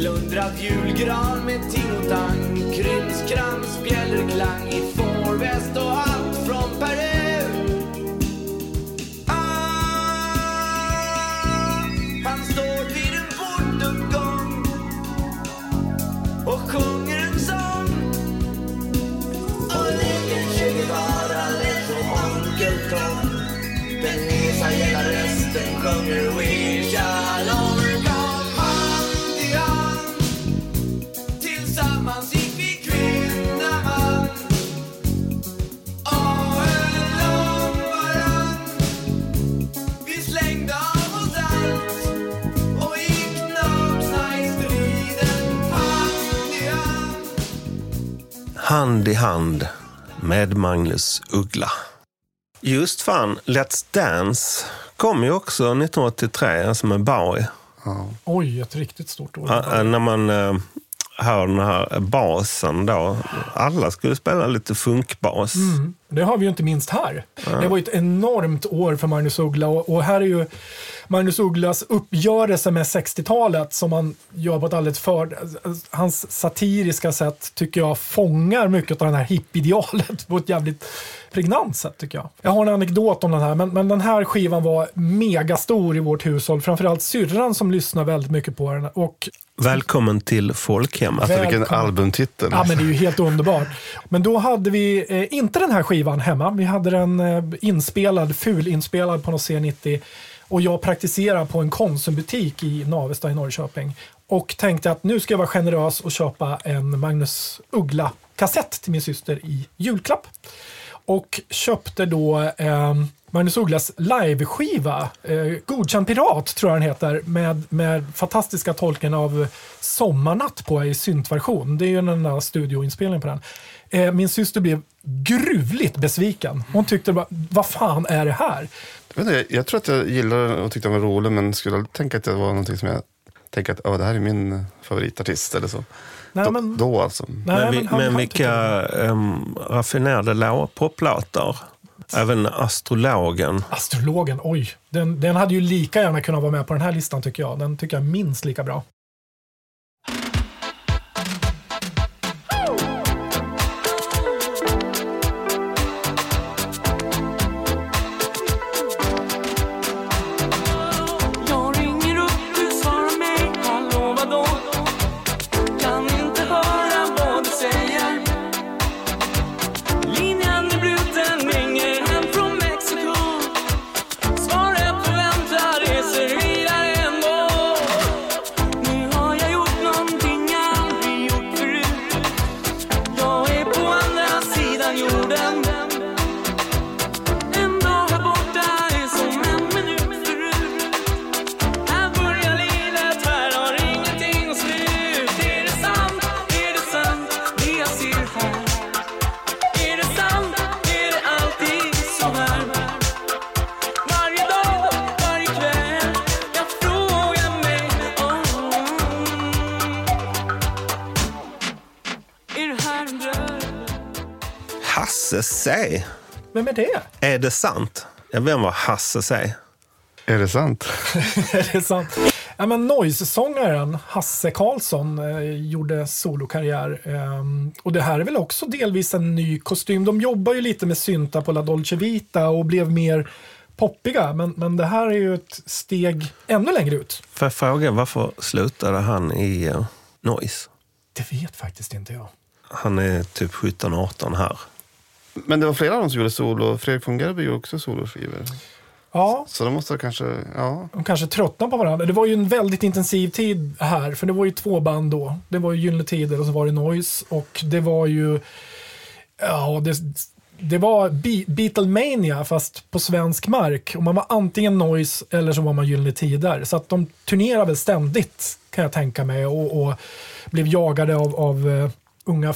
S6: Plundrad julgran med ting och tang Krimskrams, bjällerklang. Hand i hand
S1: med Magnus Uggla. Just fan, Let's Dance kom ju också 1983, alltså med Bowie.
S2: Oj, ett riktigt stort år.
S1: Ja, när man hör den här basen då. Alla skulle spela lite funkbas.
S2: Det har vi ju inte minst här. Det var ju ett enormt år för Magnus Uggla och, och här är ju Magnus Ugglas uppgörelse med 60-talet som han gör på ett alldeles för... Hans satiriska sätt tycker jag fångar mycket av det här hippidealet på ett jävligt pregnant sätt tycker jag. Jag har en anekdot om den här, men, men den här skivan var megastor i vårt hushåll. Framförallt syrran som lyssnar väldigt mycket på den. Och
S1: Välkommen till folkhemmet.
S3: Alltså vilken albumtitel.
S2: Ja, men det är ju helt underbart. Men då hade vi eh, inte den här skivan hemma. Vi hade den eh, inspelad, fulinspelad på något C90. Och jag praktiserade på en Konsumbutik i Navesta i Norrköping. Och tänkte att nu ska jag vara generös och köpa en Magnus Uggla-kassett till min syster i julklapp. Och köpte då eh, Magnus Ugglas liveskiva, eh, Godkänd Pirat tror jag den heter, med, med fantastiska tolken av Sommarnatt på i syntversion. Det är ju en annan studioinspelning på den. Eh, min syster blev gruvligt besviken. Hon tyckte bara, vad fan är det här?
S3: Jag, vet inte, jag tror att jag gillade den och tyckte den var rolig, men skulle aldrig tänka att det var någonting som jag tänkte att oh, det här är min favoritartist eller så.
S2: Nej,
S3: då,
S2: men-
S3: då alltså.
S2: Nej,
S1: Men, vi,
S2: han-
S1: men
S2: han
S1: vilka um, raffinerade lå- poplåtar. Även Astrologen.
S2: Astrologen, oj. Den, den hade ju lika gärna kunnat vara med på den här listan tycker jag. Den tycker jag är minst lika bra. Vem är det?
S1: Är det sant? Vem var Hasse C?
S3: Är det sant?
S2: är det sant? Ja, men Noise-sångaren Hasse Karlsson eh, gjorde solokarriär. ehm, och det här är väl också delvis en ny kostym. De jobbar ju lite med synta på La Dolce Vita och blev mer poppiga. Men, men det här är ju ett steg ännu längre ut.
S1: Får jag fråga, varför slutade han i uh, Noise?
S2: Det vet faktiskt inte jag.
S1: Han är typ 17-18 här.
S3: Men det var flera av dem som gjorde solo. Fredrik von Gerber gjorde också soloskivor.
S2: Ja,
S3: Så de måste kanske, ja.
S2: de kanske tröttnade på varandra. Det var ju en väldigt intensiv tid här, för det var ju två band då. Det var ju Gyllene Tider och så var det Noise. Och det var ju... Ja, det, det var Be- Beatlemania fast på svensk mark. Och man var antingen Noise eller så var man Gyllene Tider. Så att de turnerade väl ständigt, kan jag tänka mig. Och, och blev jagade av, av eh, unga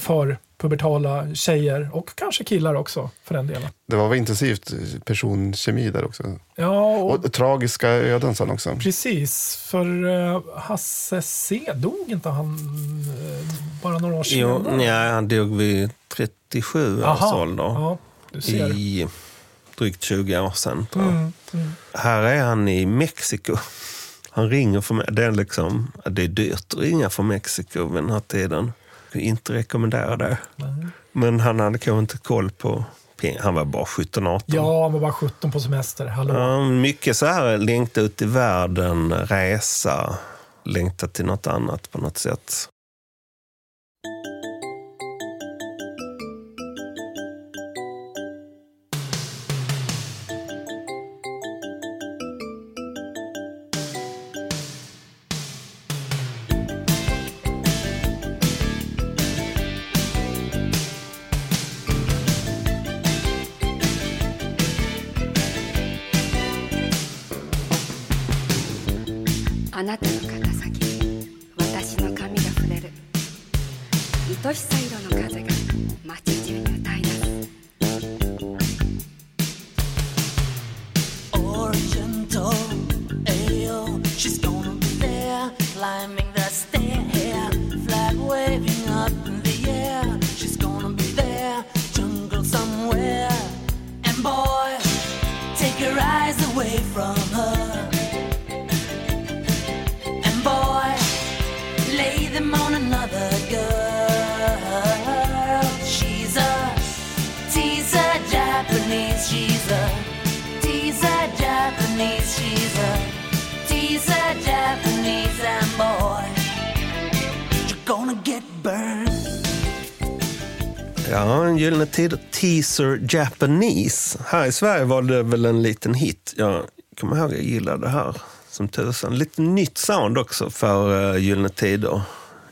S2: förpubertala tjejer. Och kanske killar också, för den delen.
S3: Det var väl intensivt personkemi där också.
S2: Ja, och,
S3: Och tragiska öden han också.
S2: Precis, för uh, Hasse C dog inte han eh, bara några år
S1: Jo,
S2: senare?
S1: nej, han dog vid 37 års ålder.
S2: Ja, du ser.
S1: I drygt 20 år sedan, tror jag.
S2: Mm, mm.
S1: Här är han i Mexiko. Han ringer för mig. Det är, liksom, det är dyrt att ringa från Mexiko vid den här tiden. Inte rekommendera det. Men han hade kanske inte koll på Han var bara 17-18.
S2: Ja, han var bara 17 på semester. Hallå.
S1: Ja, mycket så här längta ut i världen, resa, längta till något annat på något sätt. Ja, en Gyllene Tider Teaser Japanese. Här i Sverige var det väl en liten hit. Jag kommer ihåg jag gillade det här som tusan. Lite nytt sound också för uh, Gyllene Tider.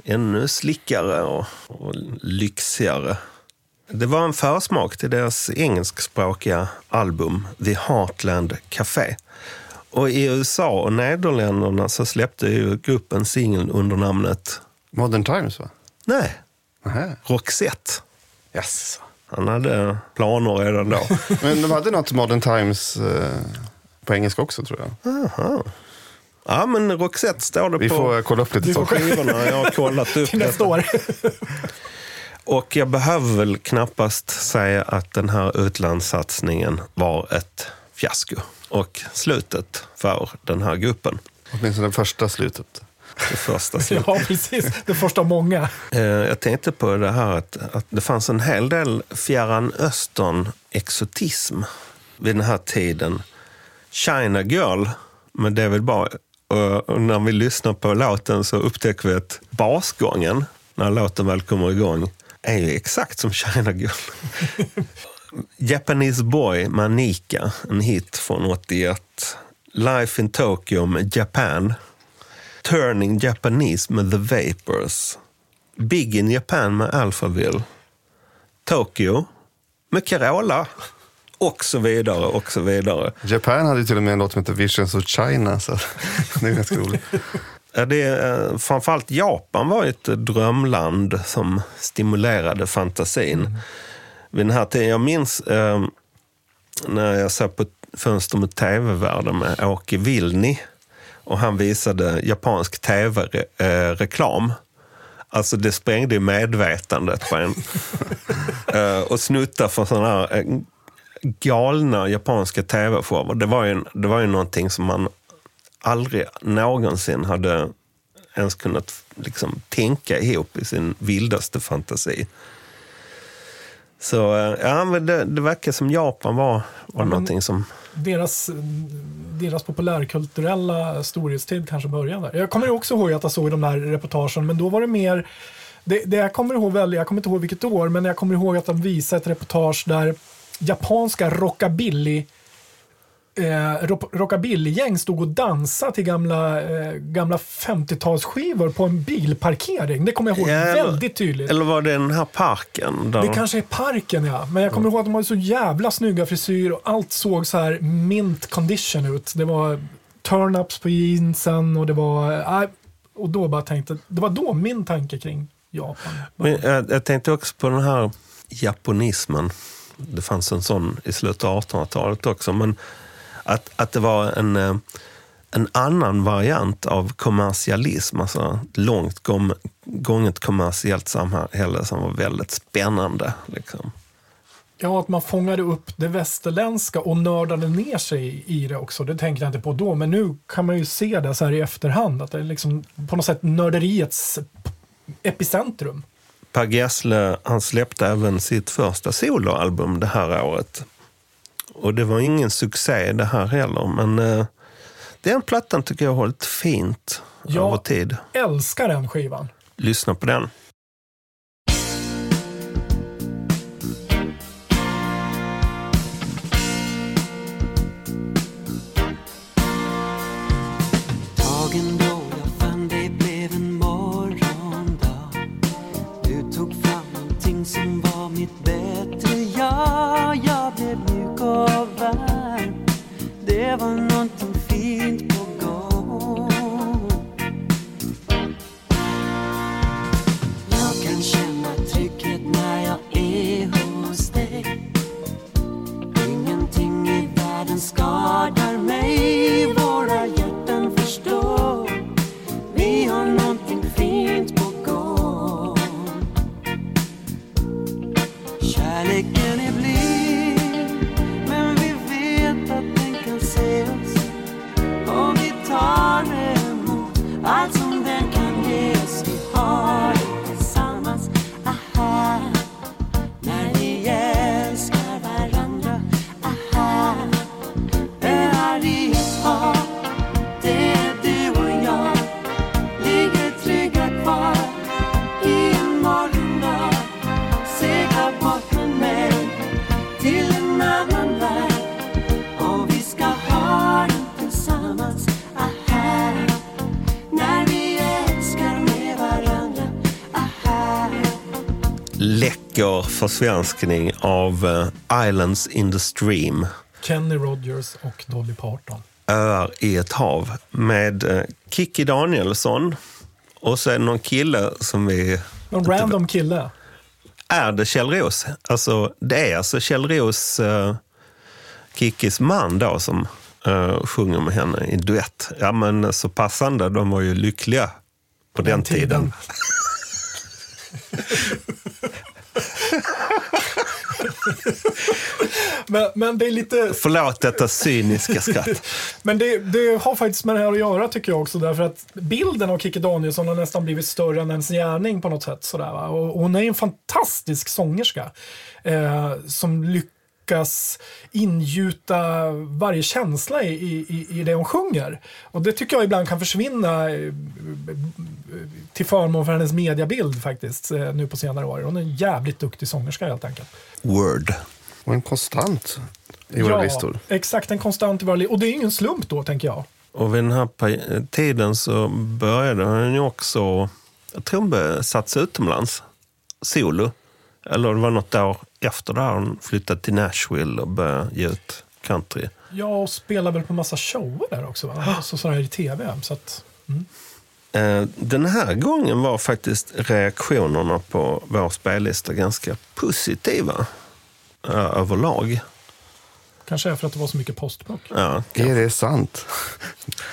S1: Ännu slickare och, och lyxigare. Det var en försmak till deras engelskspråkiga album The Heartland Café. Och i USA och Nederländerna så släppte ju gruppen singeln under namnet...
S3: Modern Times, va?
S1: Nej,
S3: Nähä.
S1: Roxette.
S3: Yes.
S1: Han hade planer redan då.
S3: Men de hade något Modern Times eh, på engelska också, tror jag.
S1: Aha. Ja, men Roxette står det
S3: Vi
S1: på,
S3: får kolla upp lite
S2: Vi
S3: saker.
S1: skivorna. Jag har kollat upp det.
S2: år.
S1: Och jag behöver väl knappast säga att den här utlandssatsningen var ett fiasko. Och slutet för den här gruppen.
S3: Åtminstone det första slutet.
S1: Det första slutet.
S2: ja, precis. Det första av många.
S1: Eh, Jag tänkte på det här att, att det fanns en hel del fjärran östern-exotism vid den här tiden. China Girl med David Bowie. Och och när vi lyssnar på låten så upptäcker vi att basgången, när låten väl kommer igång, är ju exakt som China Girl. Japanese Boy Manika, en hit från 81. Life in Tokyo med Japan. Turning Japanese med The Vapors. Big in Japan med Alphaville. Tokyo med Carola. Och så vidare, och så vidare.
S3: Japan hade till och med en låt som heter Visions of China, så det är ganska roligt.
S1: Det, är, eh, framförallt Japan var ett drömland som stimulerade fantasin. Vid den här tiden, jag minns eh, när jag satt på Fönster mot tv-världen med Åke Vilni och han visade japansk tv-reklam. Alltså det sprängde medvetandet på en. Eh, och snuttar från sådana här eh, galna japanska tv-shower. Det var ju, det var ju någonting som man aldrig någonsin hade ens kunnat liksom, tänka ihop i sin vildaste fantasi. Så eh, ja, men det, det verkar som Japan var, var någonting som...
S2: Deras, deras populärkulturella storhetstid kanske började där. Jag kommer också ihåg att jag såg de där reportagen, men då var det mer... Det, det jag kommer ihåg väl, jag kommer inte ihåg vilket år, men jag kommer ihåg att de visade ett reportage där japanska rockabilly eh, rock- rockabilly-gäng stod och dansade till gamla, eh, gamla 50-talsskivor på en bilparkering. Det kommer jag ihåg
S1: Ja,
S2: väldigt tydligt.
S1: Eller var det den här parken? Där
S2: Det
S1: de-
S2: kanske är parken ja, men jag kommer ihåg att de hade så jävla snygga frisyr och allt såg så här mint condition ut. Det var turn-ups på jeansen och det var... Äh, och då bara tänkte, det var då min tanke kring Japan.
S1: Men jag, jag tänkte också på den här japonismen. Det fanns en sån i slutet av 1800-talet också. Men att, att det var en, eh, en annan variant av kommersialism. Alltså långt gång, gånget kommersiellt samhälle som var väldigt spännande. Liksom.
S2: Ja, att man fångade upp det västerländska och nördade ner sig i det också. Det tänkte jag inte på då, men nu kan man ju se det så här i efterhand. Att det är liksom på något sätt nörderiets epicentrum.
S1: Per Gessle han släppte även sitt första soloalbum det här året. Och det var ingen succé det här heller, men eh, den plattan tycker jag har hållit fint
S2: Ja.
S1: över tid.
S2: Älskar den skivan.
S1: Lyssna på den. Försvenskning av eh, Islands in the Stream.
S2: Kenny Rogers och Dolly Parton.
S1: Öar i ett hav med eh, Kikki Danielsson och det någon kille som vi...
S2: En random kille.
S1: Är det Kjell Roos? Alltså, det är alltså Kjell Roos, uh, Kikkis man då, som uh, sjunger med henne i duett. Ja, men så passande. De var ju lyckliga på den, tiden.
S2: tiden. men, men det är lite...
S1: Förlåt detta cyniska skratt.
S2: Men det, det har faktiskt med det här att göra tycker jag också. Därför att bilden av Kikki Danielsson har nästan blivit större än ens gärning på något sätt. Sådär, va? Och, och hon är en fantastisk sångerska. Eh, som lyckas ingjuta varje känsla i, i, i det hon sjunger. Och det tycker jag ibland kan försvinna eh, till förmån för hennes mediabild faktiskt. eh, Nu på senare år. Hon är en jävligt duktig sångerska helt enkelt.
S1: Word.
S3: Och en konstant i våra listor.
S2: exakt. En konstant i våra li- Och det är ingen slump då, tänker jag.
S1: Och vid den här tiden så började hon ju också, jag tror hon började satsa utomlands, solo. Eller det var något år efter det här hon flyttade till Nashville och började ge ut country.
S2: Jag och spelar väl på massa shower där också, va? Så sådär i tv. Så att,
S1: Eh, Den här gången var faktiskt reaktionerna på vår spellista ganska positiva eh, överlag.
S2: kanske är för att det var så mycket postbok.
S1: Ja,
S3: Är det sant?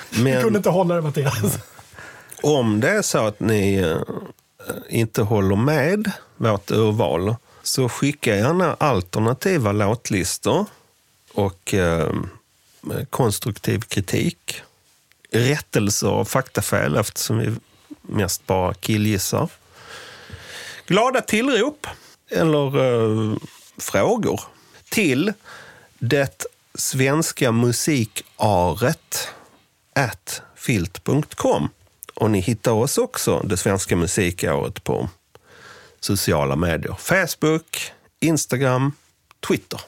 S2: Vi kunde
S1: men
S2: inte hålla det, Mattias.
S1: om det är så att ni eh, inte håller med vårt urval så skicka gärna alternativa låtlistor och eh, konstruktiv kritik. Rättelser och faktafel eftersom vi mest bara killgissar. Glada tillrop eller eh, frågor till det svenska musikaret at filt.com. Och ni hittar oss också, det svenska musikåret, på sociala medier. Facebook, Instagram, Twitter.